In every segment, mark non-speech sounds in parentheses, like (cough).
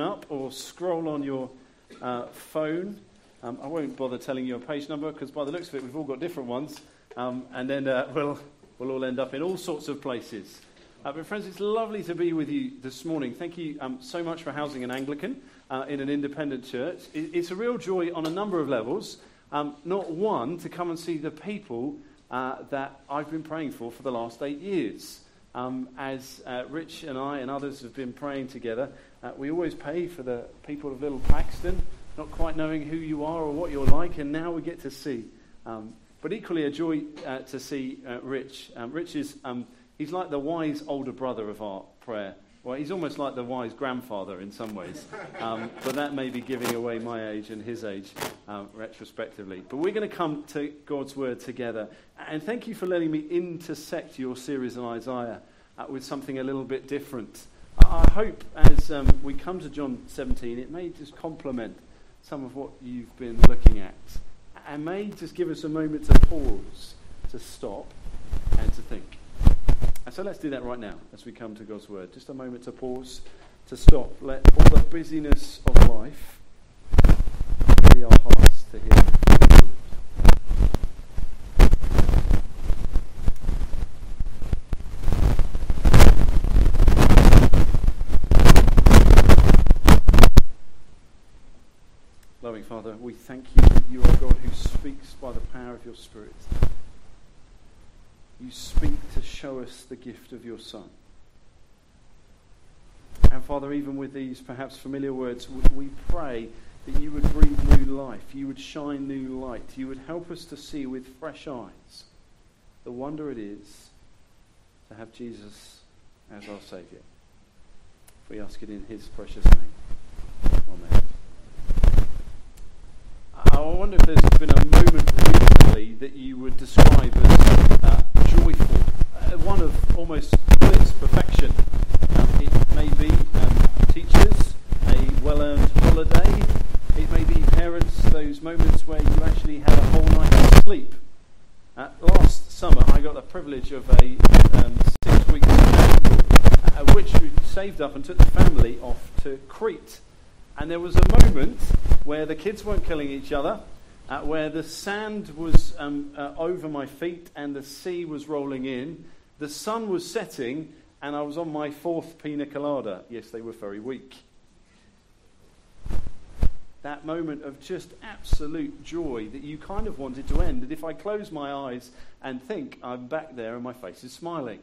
up or scroll on your uh, phone. Um, I won't bother telling you a page number because, by the looks of it, we've all got different ones. Um, and then uh, (laughs) we'll, we'll all end up in all sorts of places. Uh, but, friends, it's lovely to be with you this morning. Thank you um, so much for housing an Anglican uh, in an independent church. It, it's a real joy on a number of levels. Um, not one, to come and see the people uh, that I've been praying for for the last eight years. Um, as uh, Rich and I and others have been praying together, uh, we always pay for the people of Little Paxton, not quite knowing who you are or what you're like, and now we get to see. Um, but equally a joy uh, to see uh, Rich. Um, Rich is um, he's like the wise older brother of our prayer. Well, he's almost like the wise grandfather in some ways, (laughs) um, but that may be giving away my age and his age um, retrospectively. But we're going to come to God's word together, and thank you for letting me intersect your series on Isaiah uh, with something a little bit different. I hope as um, we come to John 17, it may just complement some of what you've been looking at and may just give us a moment to pause, to stop, and to think. And so let's do that right now as we come to God's Word. Just a moment to pause, to stop. Let all the busyness of life be our hearts to hear. Loving Father, we thank you that you are God who speaks by the power of your Spirit. You speak to show us the gift of your Son. And Father, even with these perhaps familiar words, we pray that you would breathe new life, you would shine new light, you would help us to see with fresh eyes the wonder it is to have Jesus as our Saviour. We ask it in his precious name. Amen. I wonder if there's been a moment recently that you would describe as uh, joyful, uh, one of almost bliss, perfection. Um, it may be um, teachers, a well-earned holiday. It may be parents, those moments where you actually had a whole night of sleep. Uh, last summer, I got the privilege of a um, six-week uh, which we saved up and took the family off to Crete. And there was a moment where the kids weren't killing each other, uh, where the sand was um, uh, over my feet and the sea was rolling in. The sun was setting, and I was on my fourth pina colada. Yes, they were very weak. That moment of just absolute joy that you kind of wanted to end. And if I close my eyes and think, I'm back there and my face is smiling.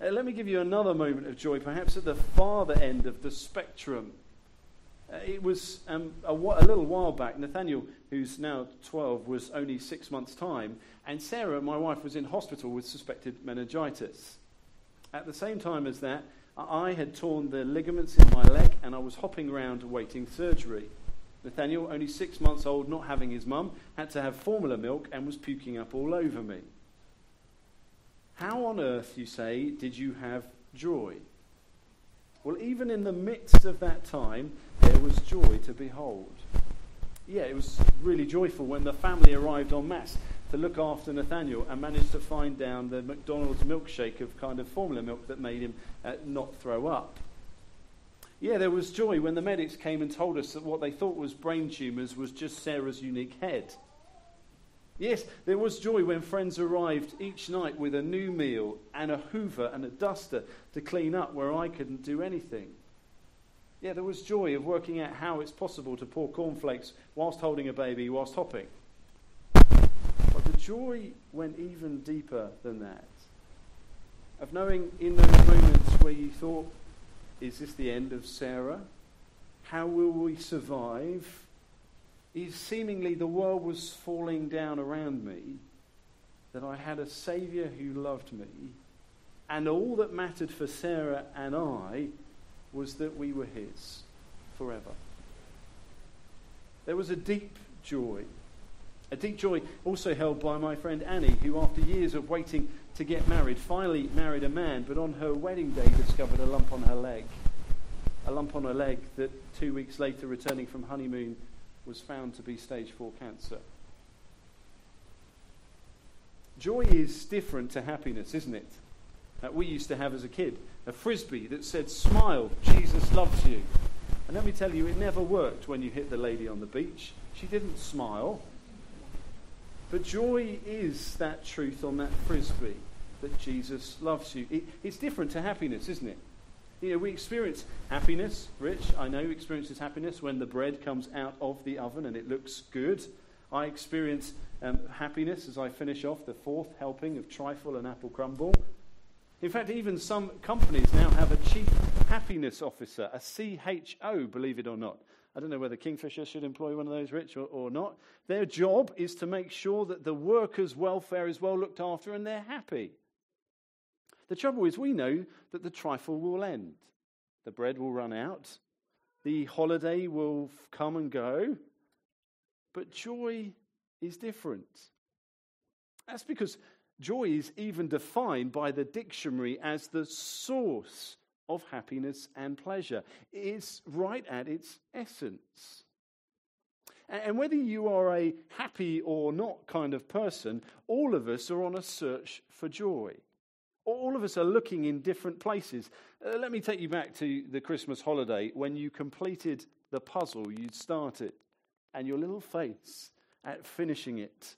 Uh, let me give you another moment of joy, perhaps at the farther end of the spectrum it was um, a, a, little while back. Nathaniel, who's now 12, was only six months' time, and Sarah, my wife, was in hospital with suspected meningitis. At the same time as that, I had torn the ligaments in my leg, and I was hopping around awaiting surgery. Nathaniel, only six months old, not having his mum, had to have formula milk and was puking up all over me. How on earth, you say, did you have joy? Well, even in the midst of that time, there was joy to behold. Yeah, it was really joyful when the family arrived en masse to look after Nathaniel and managed to find down the McDonald's milkshake of kind of formula milk that made him uh, not throw up. Yeah, there was joy when the medics came and told us that what they thought was brain tumours was just Sarah's unique head. Yes, there was joy when friends arrived each night with a new meal and a hoover and a duster to clean up where I couldn't do anything. Yeah, there was joy of working out how it's possible to pour cornflakes whilst holding a baby, whilst hopping. But the joy went even deeper than that. Of knowing in those moments where you thought, is this the end of Sarah? How will we survive? is seemingly the world was falling down around me, that I had a Saviour who loved me, and all that mattered for Sarah and I was that we were His forever. There was a deep joy. A deep joy also held by my friend Annie, who, after years of waiting to get married, finally married a man, but on her wedding day discovered a lump on her leg. A lump on her leg that two weeks later, returning from honeymoon, was found to be stage 4 cancer. Joy is different to happiness, isn't it? That we used to have as a kid a frisbee that said, Smile, Jesus loves you. And let me tell you, it never worked when you hit the lady on the beach. She didn't smile. But joy is that truth on that frisbee that Jesus loves you. It, it's different to happiness, isn't it? You know, we experience happiness, Rich, I know experiences happiness when the bread comes out of the oven and it looks good. I experience um, happiness as I finish off the fourth helping of trifle and apple crumble. In fact, even some companies now have a chief happiness officer, a CHO, believe it or not. I don't know whether Kingfisher should employ one of those, Rich, or, or not. Their job is to make sure that the workers' welfare is well looked after and they're happy. The trouble is, we know that the trifle will end. The bread will run out. The holiday will come and go. But joy is different. That's because joy is even defined by the dictionary as the source of happiness and pleasure. It's right at its essence. And whether you are a happy or not kind of person, all of us are on a search for joy. All of us are looking in different places. Uh, let me take you back to the Christmas holiday when you completed the puzzle you'd started and your little face at finishing it,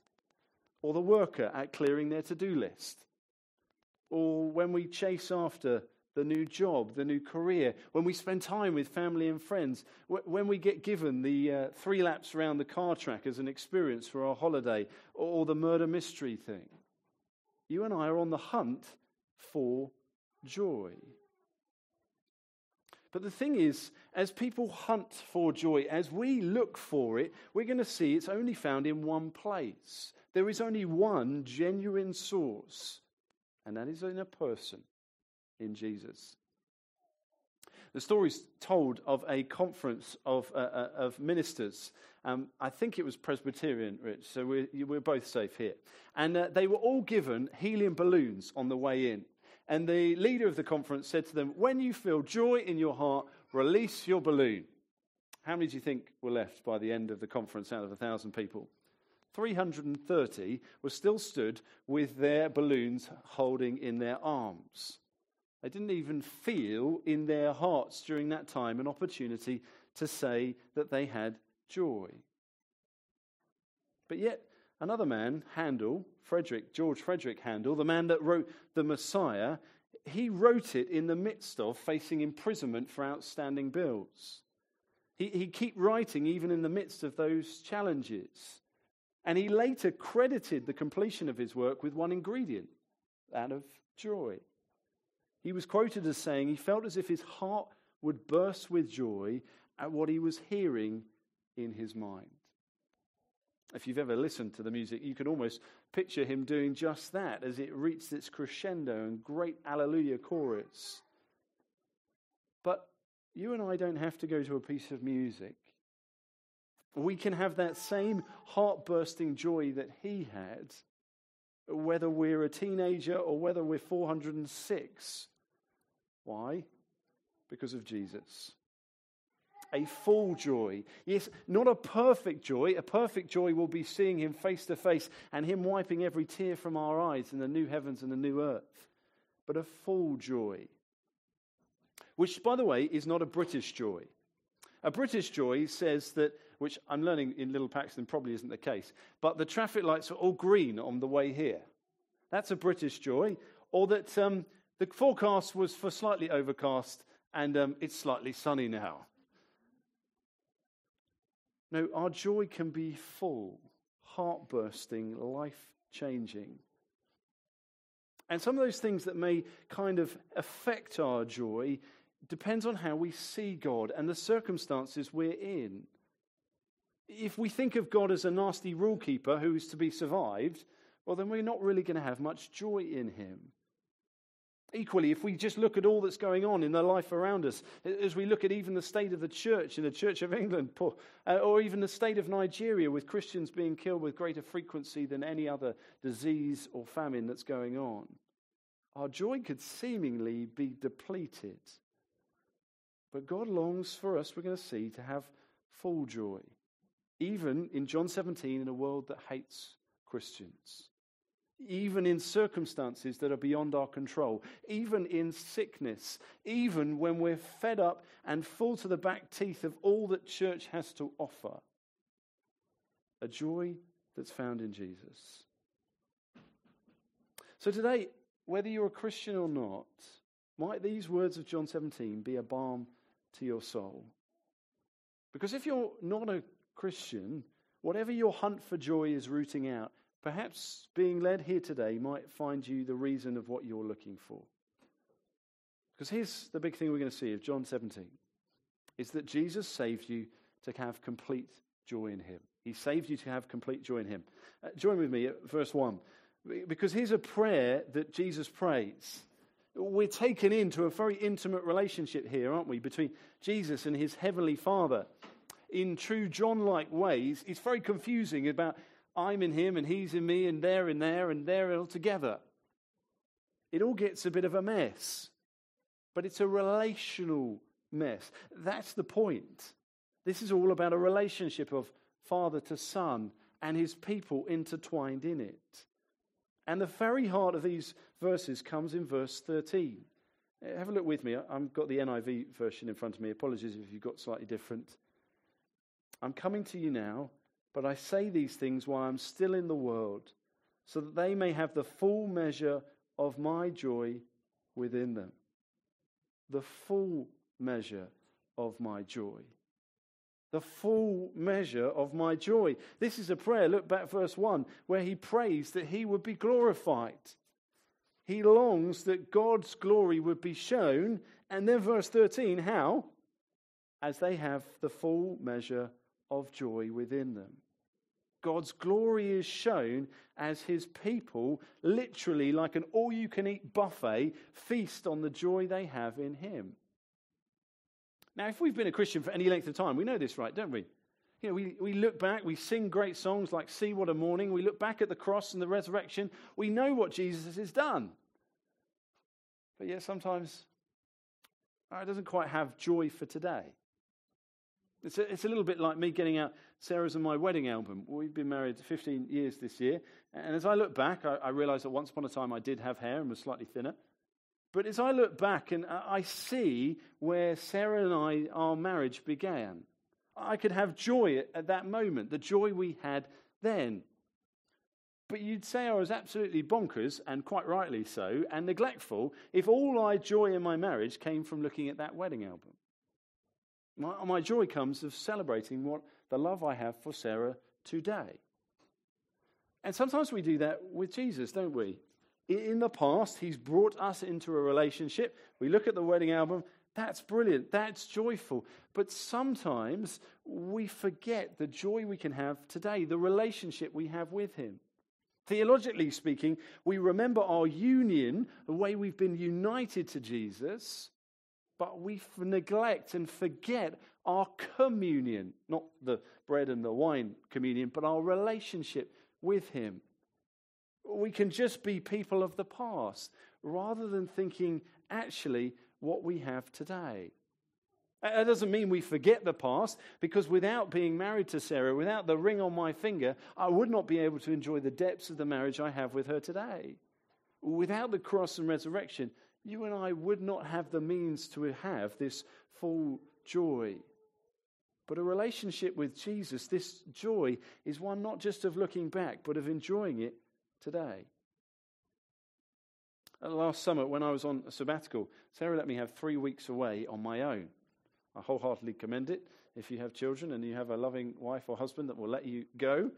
or the worker at clearing their to do list, or when we chase after the new job, the new career, when we spend time with family and friends, when we get given the uh, three laps around the car track as an experience for our holiday, or the murder mystery thing. You and I are on the hunt for joy. But the thing is, as people hunt for joy, as we look for it, we're going to see it's only found in one place. There is only one genuine source, and that is in a person, in Jesus. The story's told of a conference of, uh, uh, of ministers. Um, I think it was Presbyterian, Rich, so we're, we're both safe here. And uh, they were all given helium balloons on the way in. And the leader of the conference said to them, When you feel joy in your heart, release your balloon. How many do you think were left by the end of the conference out of a thousand people? 330 were still stood with their balloons holding in their arms. They didn't even feel in their hearts during that time an opportunity to say that they had joy. But yet, Another man, Handel, Frederick, George Frederick Handel, the man that wrote The Messiah, he wrote it in the midst of facing imprisonment for outstanding bills. He, he'd keep writing even in the midst of those challenges. And he later credited the completion of his work with one ingredient that of joy. He was quoted as saying he felt as if his heart would burst with joy at what he was hearing in his mind. If you've ever listened to the music, you can almost picture him doing just that as it reached its crescendo and great Alleluia chorus. But you and I don't have to go to a piece of music. We can have that same heart bursting joy that he had, whether we're a teenager or whether we're 406. Why? Because of Jesus a full joy. Yes, not a perfect joy. A perfect joy will be seeing Him face to face and Him wiping every tear from our eyes in the new heavens and the new earth. But a full joy. Which, by the way, is not a British joy. A British joy says that, which I'm learning in Little Paxton probably isn't the case, but the traffic lights are all green on the way here. That's a British joy. Or that um, the forecast was for slightly overcast and um, it's slightly sunny now. No, our joy can be full, heart bursting, life changing. And some of those things that may kind of affect our joy depends on how we see God and the circumstances we're in. If we think of God as a nasty rule keeper who is to be survived, well, then we're not really going to have much joy in him. Equally, if we just look at all that's going on in the life around us, as we look at even the state of the church in the Church of England, uh, or even the state of Nigeria, with Christians being killed with greater frequency than any other disease or famine that's going on, our joy could seemingly be depleted. But God longs for us, we're going to see, to have full joy, even in John 17, in a world that hates Christians. Even in circumstances that are beyond our control, even in sickness, even when we're fed up and full to the back teeth of all that church has to offer. A joy that's found in Jesus. So today, whether you're a Christian or not, might these words of John 17 be a balm to your soul? Because if you're not a Christian, whatever your hunt for joy is rooting out, perhaps being led here today might find you the reason of what you're looking for. Because here's the big thing we're going to see of John 17 is that Jesus saved you to have complete joy in him. He saved you to have complete joy in him. Uh, join with me at verse 1. Because here's a prayer that Jesus prays. We're taken into a very intimate relationship here, aren't we, between Jesus and his heavenly Father. In true John like ways, it's very confusing about I'm in him and he's in me and they're in there and they're all together. It all gets a bit of a mess, but it's a relational mess. That's the point. This is all about a relationship of father to son and his people intertwined in it. And the very heart of these verses comes in verse 13. Uh, have a look with me. I've got the NIV version in front of me. Apologies if you've got slightly different. I'm coming to you now, but I say these things while I'm still in the world, so that they may have the full measure of my joy within them. The full measure of my joy the full measure of my joy. This is a prayer. Look back verse 1 where he prays that he would be glorified. He longs that God's glory would be shown. And then verse 13, how? As they have the full measure of joy within them. God's glory is shown as his people, literally like an all you can eat buffet, feast on the joy they have in him. Now, if we've been a Christian for any length of time, we know this, right, don't we? You know, we, we look back, we sing great songs like See What a Morning, we look back at the cross and the resurrection, we know what Jesus has done. But yet sometimes uh, it doesn't quite have joy for today. It's a, it's a little bit like me getting out Sarah's and my wedding album. We've been married 15 years this year. And as I look back, I, I realize that once upon a time I did have hair and was slightly thinner. But as I look back and I see where Sarah and I, our marriage began, I could have joy at that moment, the joy we had then. But you'd say I was absolutely bonkers, and quite rightly so, and neglectful if all my joy in my marriage came from looking at that wedding album. My, my joy comes of celebrating what the love I have for Sarah today. And sometimes we do that with Jesus, don't we? In the past, he's brought us into a relationship. We look at the wedding album, that's brilliant, that's joyful. But sometimes we forget the joy we can have today, the relationship we have with him. Theologically speaking, we remember our union, the way we've been united to Jesus, but we neglect and forget our communion, not the bread and the wine communion, but our relationship with him we can just be people of the past rather than thinking actually what we have today. That doesn't mean we forget the past, because without being married to Sarah, without the ring on my finger, I would not be able to enjoy the depths of the marriage I have with her today. Without the cross and resurrection, you and I would not have the means to have this full joy. But a relationship with Jesus, this joy, is one not just of looking back, but of enjoying it today. Uh, last summer, when I was on a sabbatical, Sarah let me have three weeks away on my own. I wholeheartedly commend it. If you have children and you have a loving wife or husband that will let you go,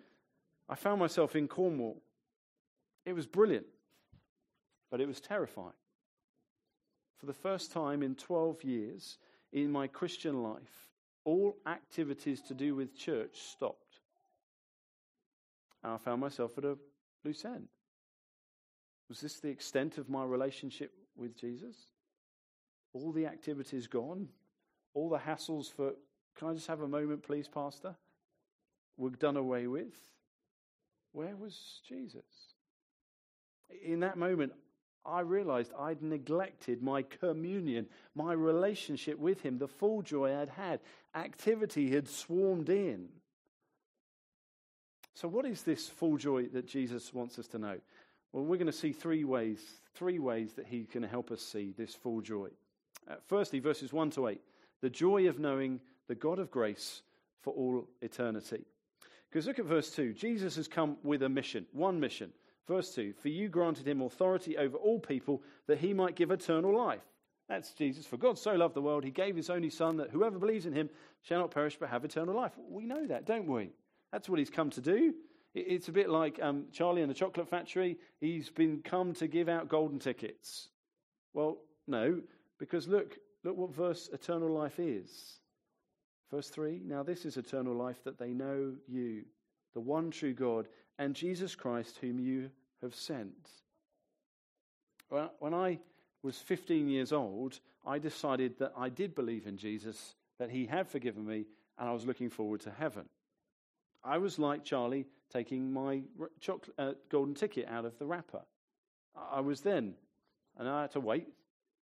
I found myself in Cornwall. It was brilliant, but it was terrifying. For the first time in 12 years in my Christian life, all activities to do with church stopped. And I found myself at a loose end. Was this the extent of my relationship with Jesus? All the activities gone? All the hassles for, can I just have a moment, please, Pastor? Were done away with? Where was Jesus? In that moment, I realized I'd neglected my communion, my relationship with Him, the full joy I'd had. Activity had swarmed in. So, what is this full joy that Jesus wants us to know? Well, we're going to see three ways, three ways that he's going to help us see this full joy. Uh, firstly, verses 1 to 8, the joy of knowing the God of grace for all eternity. Because look at verse 2. Jesus has come with a mission, one mission. Verse 2 For you granted him authority over all people that he might give eternal life. That's Jesus. For God so loved the world, he gave his only Son, that whoever believes in him shall not perish but have eternal life. We know that, don't we? That's what he's come to do. It's a bit like um, Charlie and the Chocolate Factory. He's been come to give out golden tickets. Well, no, because look, look what verse eternal life is. Verse 3 Now this is eternal life, that they know you, the one true God, and Jesus Christ, whom you have sent. When I was 15 years old, I decided that I did believe in Jesus, that he had forgiven me, and I was looking forward to heaven. I was like Charlie taking my chocolate, uh, golden ticket out of the wrapper. I was then, and I had to wait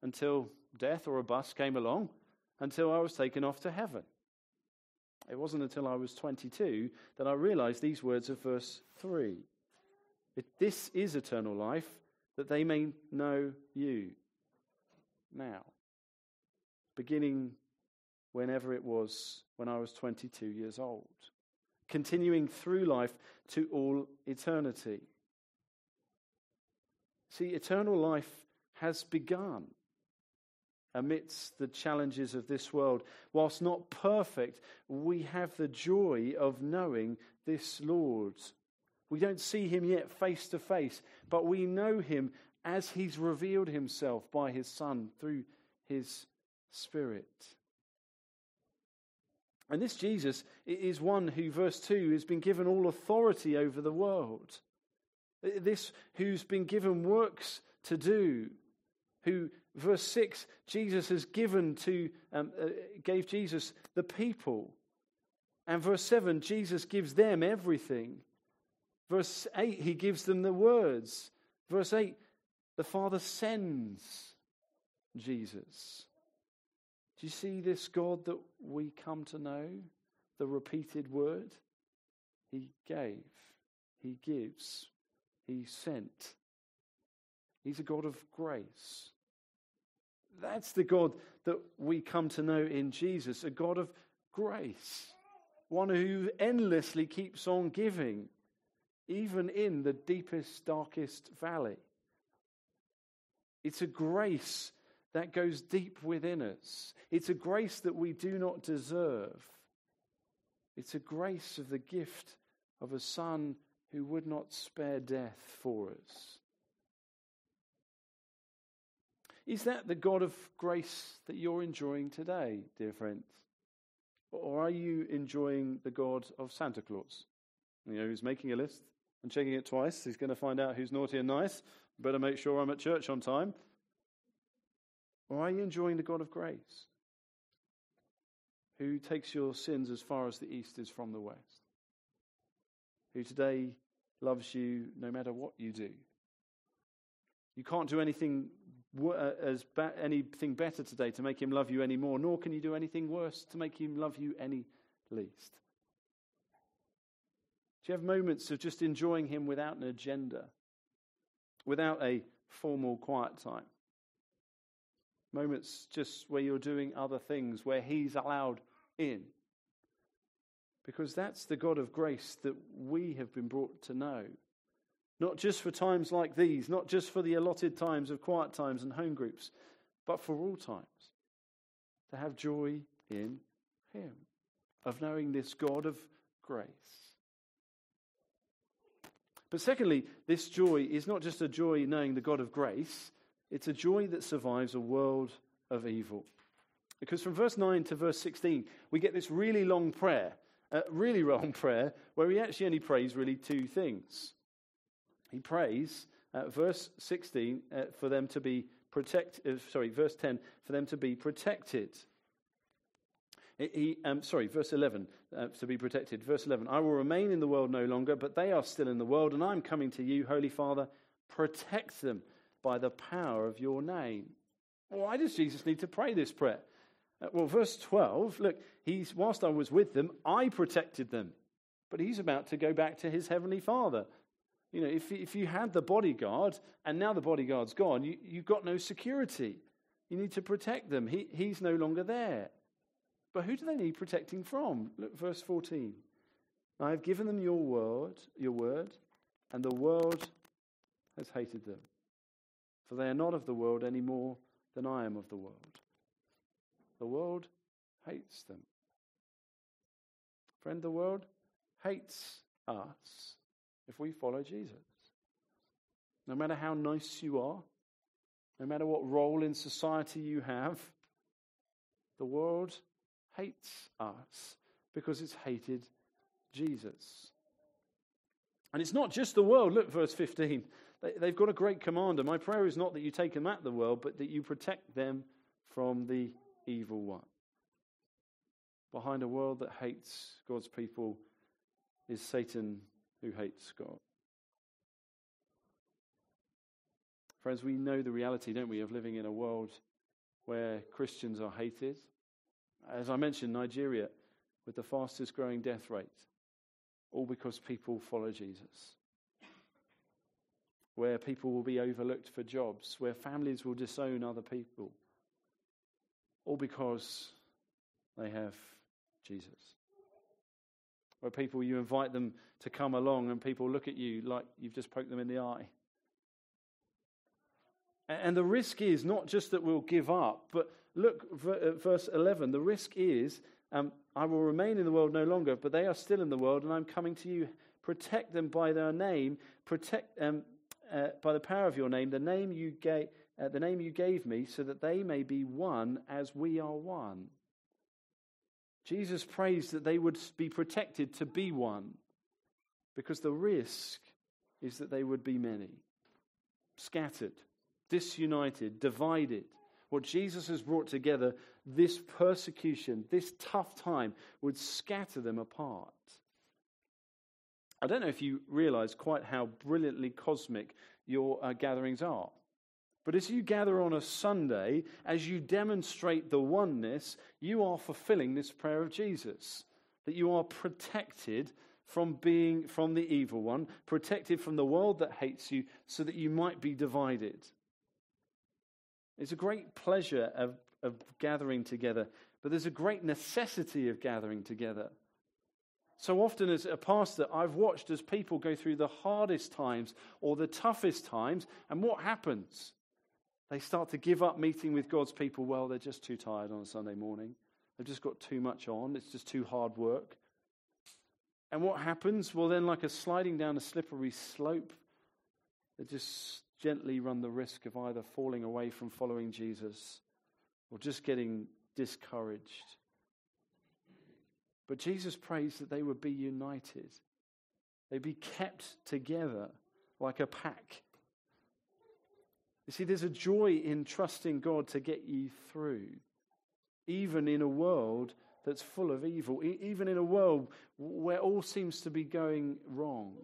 until death or a bus came along until I was taken off to heaven. It wasn't until I was 22 that I realized these words of verse 3. It, this is eternal life, that they may know you now. Beginning whenever it was when I was 22 years old continuing through life to all eternity. See, eternal life has begun amidst the challenges of this world. Whilst not perfect, we have the joy of knowing this Lord. We don't see him yet face to face, but we know him as he's revealed himself by his Son through his Spirit. And this Jesus is one who, verse 2, has been given all authority over the world. This who's been given works to do. Who, verse 6, Jesus has given to, um, uh, gave Jesus the people. And verse 7, Jesus gives them everything. Verse 8, he gives them the words. Verse 8, the Father sends Jesus. Do you see this God that we come to know? The repeated word? He gave, He gives, He sent. He's a God of grace. That's the God that we come to know in Jesus, a God of grace, one who endlessly keeps on giving, even in the deepest, darkest valley. It's a grace that goes deep within us. It's a grace that we do not deserve. It's a grace of the gift of a Son who would not spare death for us. Is that the God of grace that you're enjoying today, dear friends? Or are you enjoying the God of Santa Claus? You know, who's making a list and checking it twice. He's going to find out who's naughty and nice. Better make sure I'm at church on time. Or are you enjoying the God of grace who takes your sins as far as the east is from the west? Who today loves you no matter what you do? You can't do anything uh, as ba- anything better today to make him love you any more, nor can you do anything worse to make him love you any least. You have moments of just enjoying him without an agenda, without a formal quiet time? moments just where you're doing other things, where He's allowed in. Because that's the God of grace that we have been brought to know. Not just for times like these, not just for the allotted times of quiet times and home groups, but for all times. To have joy in Him, of knowing this God of grace. But secondly, this joy is not just a joy knowing the God of grace, it's a joy that survives a world of evil. Because from verse 9 to verse 16, we get this really long prayer, a really (laughs) long prayer, where he actually only prays really two things. He prays, uh, verse 16, uh, for them to be protected, uh, sorry, verse 10, for them to be protected. He, um, sorry, verse 11, uh, to be protected. Verse 11, I will remain in the world no longer, but they are still in the world, and I'm coming to you, Holy Father. Protect them by the power of your name. Why does Jesus need to pray this prayer? Uh, well, verse 12, look, he's, whilst I was with them, I protected them. But he's about to go back to his heavenly Father. You know, if, if you had the bodyguard and now the bodyguard's gone, you, you've got no security. You need to protect them. He, he's no longer there. But who do they need protecting from? Look, verse 14. I have given them your word, your word, and the world has hated them. For they are not of the world any more than I am of the world. The world hates them. Friend, the world hates us if we follow Jesus. No matter how nice you are, no matter what role in society you have, the world hates us because it's hated Jesus. And it's not just the world. Look, verse 15. They, have got a great commander. My prayer is not that you take them at the world, but that you protect them from the evil one. Behind a world that hates God's people is Satan who hates God. Friends, we know the reality, don't we, of living in a world where Christians are hated. As I mentioned, Nigeria, with the fastest growing death rate, all because people follow Jesus. Where people will be overlooked for jobs, where families will disown other people, all because they have Jesus. Where people, you invite them to come along and people look at you like you've just poked them in the eye. And the risk is not just that we'll give up, but look, uh, verse 11 the risk is um, I will remain in the world no longer, but they are still in the world, and I'm coming to you. Protect them by their name, protect them uh, by the power of your name, the name you gave, uh, the name you gave me, so that they may be one as we are one. Jesus prays that they would be protected to be one, because the risk is that they would be many, scattered, disunited, divided. What Jesus has brought together, this persecution, this tough time, would scatter them apart. I don't know if you realize quite how brilliantly cosmic your uh, gatherings are. But as you gather on a Sunday, as you demonstrate the oneness, you are fulfilling this prayer of Jesus that you are protected from being from the evil one, protected from the world that hates you, so that you might be divided. It's a great pleasure of, of gathering together, but there's a great necessity of gathering together. So often, as a pastor, I've watched as people go through the hardest times or the toughest times, and what happens? They start to give up meeting with God's people. Well, they're just too tired on a Sunday morning. They've just got too much on. It's just too hard work. And what happens? Well, then, like a sliding down a slippery slope, they just gently run the risk of either falling away from following Jesus or just getting discouraged. But Jesus prays that they would be united, they'd be kept together like a pack. You see, there's a joy in trusting God to get you through, even in a world that's full of evil, even in a world where all seems to be going wrong.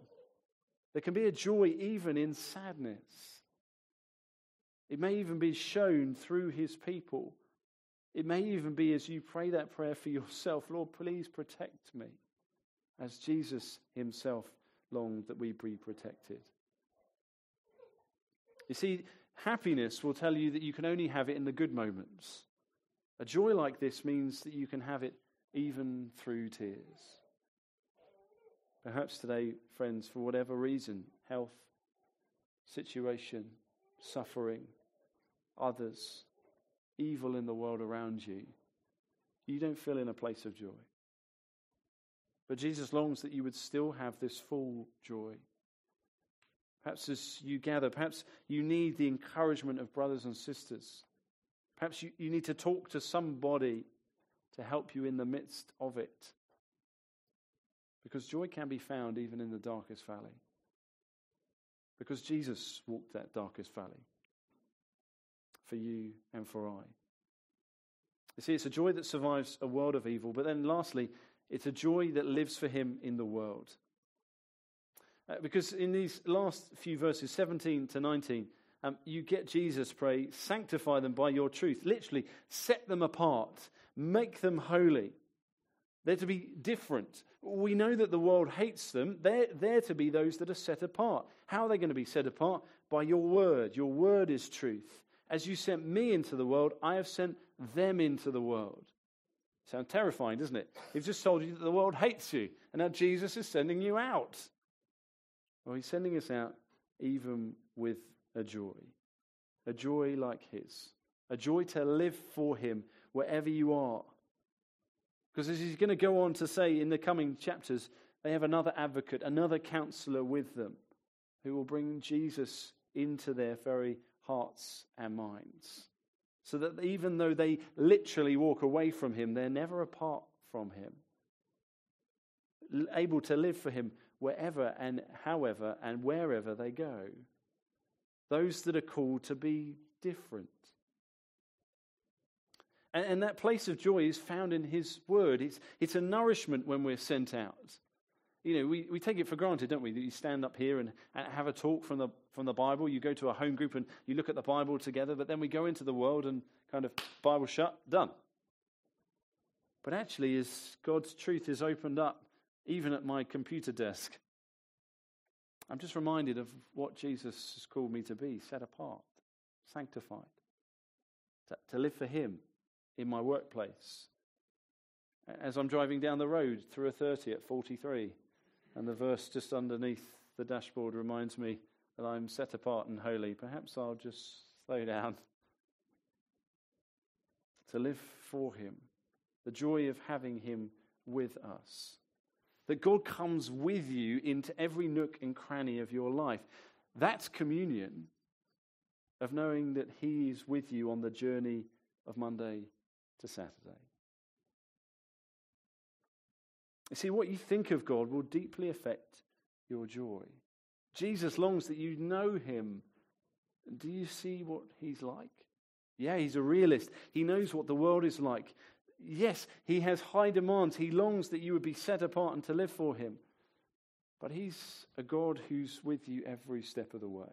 There can be a joy even in sadness. It may even be shown through his people. It may even be as you pray that prayer for yourself (laughs) Lord, please protect me, as Jesus himself longed that we be protected. You see, happiness will tell you that you can only have it in the good moments. A joy like this means that you can have it even through tears. Perhaps today, friends, for whatever reason health, situation, suffering, others, evil in the world around you you don't feel in a place of joy. But Jesus longs that you would still have this full joy. Perhaps as you gather, perhaps you need the encouragement of brothers and sisters. Perhaps you, you need to talk to somebody to help you in the midst of it. Because joy can be found even in the darkest valley. Because Jesus walked that darkest valley for you and for I. You see, it's a joy that survives a world of evil, but then lastly, it's a joy that lives for him in the world. Uh, because in these last few verses, 17 to 19, um, you get Jesus pray, sanctify them by your truth. Literally, set them apart, make them holy. They're to be different. We know that the world hates them. They're, they're to be those that are set apart. How are they going to be set apart? By your word. Your word is truth. As you sent me into the world, I have sent them into the world. Sound terrifying, doesn't it? He's just told you that the world hates you, and now Jesus is sending you out. Well, he's sending us out even with a joy, a joy like his, a joy to live for him wherever you are. Because as he's going to go on to say in the coming chapters, they have another advocate, another counselor with them who will bring Jesus into their very hearts and minds. So that even though they literally walk away from him, they're never apart from him. Able to live for him wherever and however and wherever they go. Those that are called to be different. And, and that place of joy is found in His Word. It's, it's a nourishment when we're sent out. You know, we, we take it for granted, don't we? That you stand up here and, and have a talk from the, from the Bible. You go to a home group and you look at the Bible together, but then we go into the world and kind of Bible shut, done. But actually, as God's truth is opened up, even at my computer desk, I'm just reminded of what Jesus has called me to be set apart, sanctified, to, to live for Him, in my workplace. As I'm driving down the road through a 30 at 43, and the verse just underneath the dashboard reminds me that I'm set apart and holy, perhaps I'll just slow down (laughs) to live for Him, the joy of having Him with us. That God comes with you into every nook and cranny of your life. That's communion of knowing that He is with you on the journey of Monday to Saturday. You see, what you think of God will deeply affect your joy. Jesus longs that you know him. Do you see what he's like? Yeah, he's a realist. He knows what the world is like. Yes, he has high demands. He longs that you would be set apart and to live for him. But he's a God who's with you every step of the way,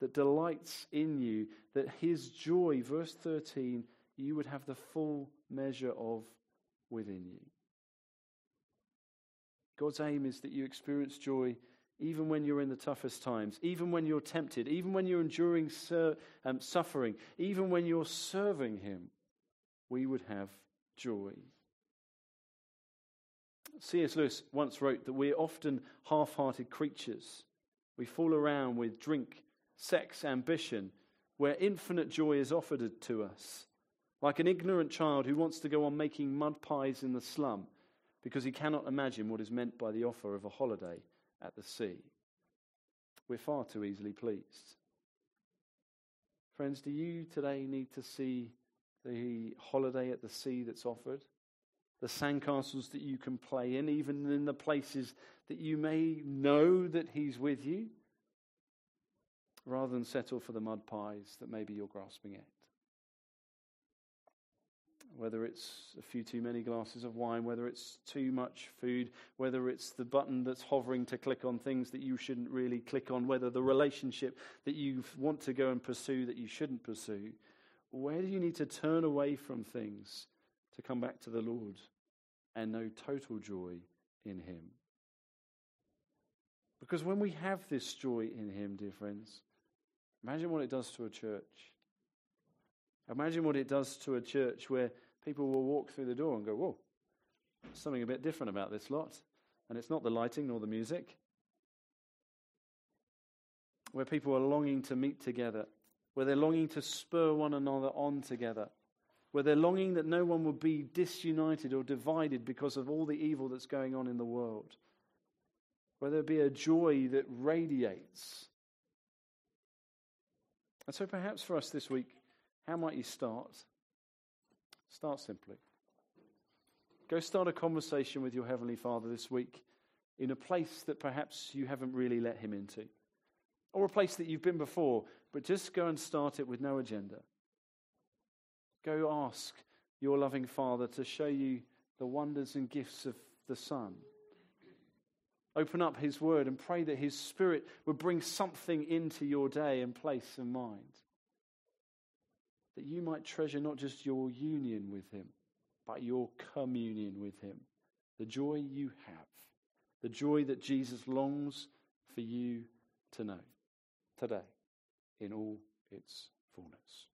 that delights in you, that his joy, verse 13, you would have the full measure of within you. God's aim is that you experience joy even when you're in the toughest times, even when you're tempted, even when you're enduring sur- um, suffering, even when you're serving Him, we would have joy. C.S. Lewis once wrote that we're often half hearted creatures. We fool around with drink, sex, ambition, where infinite joy is offered to us like an ignorant child who wants to go on making mud pies in the slum because he cannot imagine what is meant by the offer of a holiday at the sea. We're far too easily pleased. Friends, do you today need to see the holiday at the sea that's offered? The sandcastles that you can play in, even in the places that you may know that He's with you, rather than settle for the mud pies that maybe you're grasping at whether it's a few too many glasses of wine, whether it's too much food, whether it's the button that's hovering to click on things that you shouldn't really click on, whether the relationship that you want to go and pursue that you shouldn't pursue. Where do you need to turn away from things to come back to the Lord and know total joy in Him? Because when we have this joy in Him, dear friends, imagine what it does to a church. Imagine what it does to a church where people will walk through the door and go, Whoa, something a bit different about this lot. And it's not the lighting nor the music. Where people are longing to meet together, where they're longing to spur one another on together, where they're longing that no one will be disunited or divided because of all the evil that's going on in the world, where there be a joy that radiates. And so perhaps for us this week, how might you start? Start simply. Go start a conversation with your Heavenly Father this week in a place that perhaps you haven't really let Him into, or a place that you've been before, but just go and start it with no agenda. Go ask your loving Father to show you the wonders and gifts of the Son. Open up His Word and pray that His Spirit would bring something into your day and place and mind that you might treasure not just your union with him, but your communion with Him. The joy you have. The joy that Jesus longs for you to know today in all its fullness.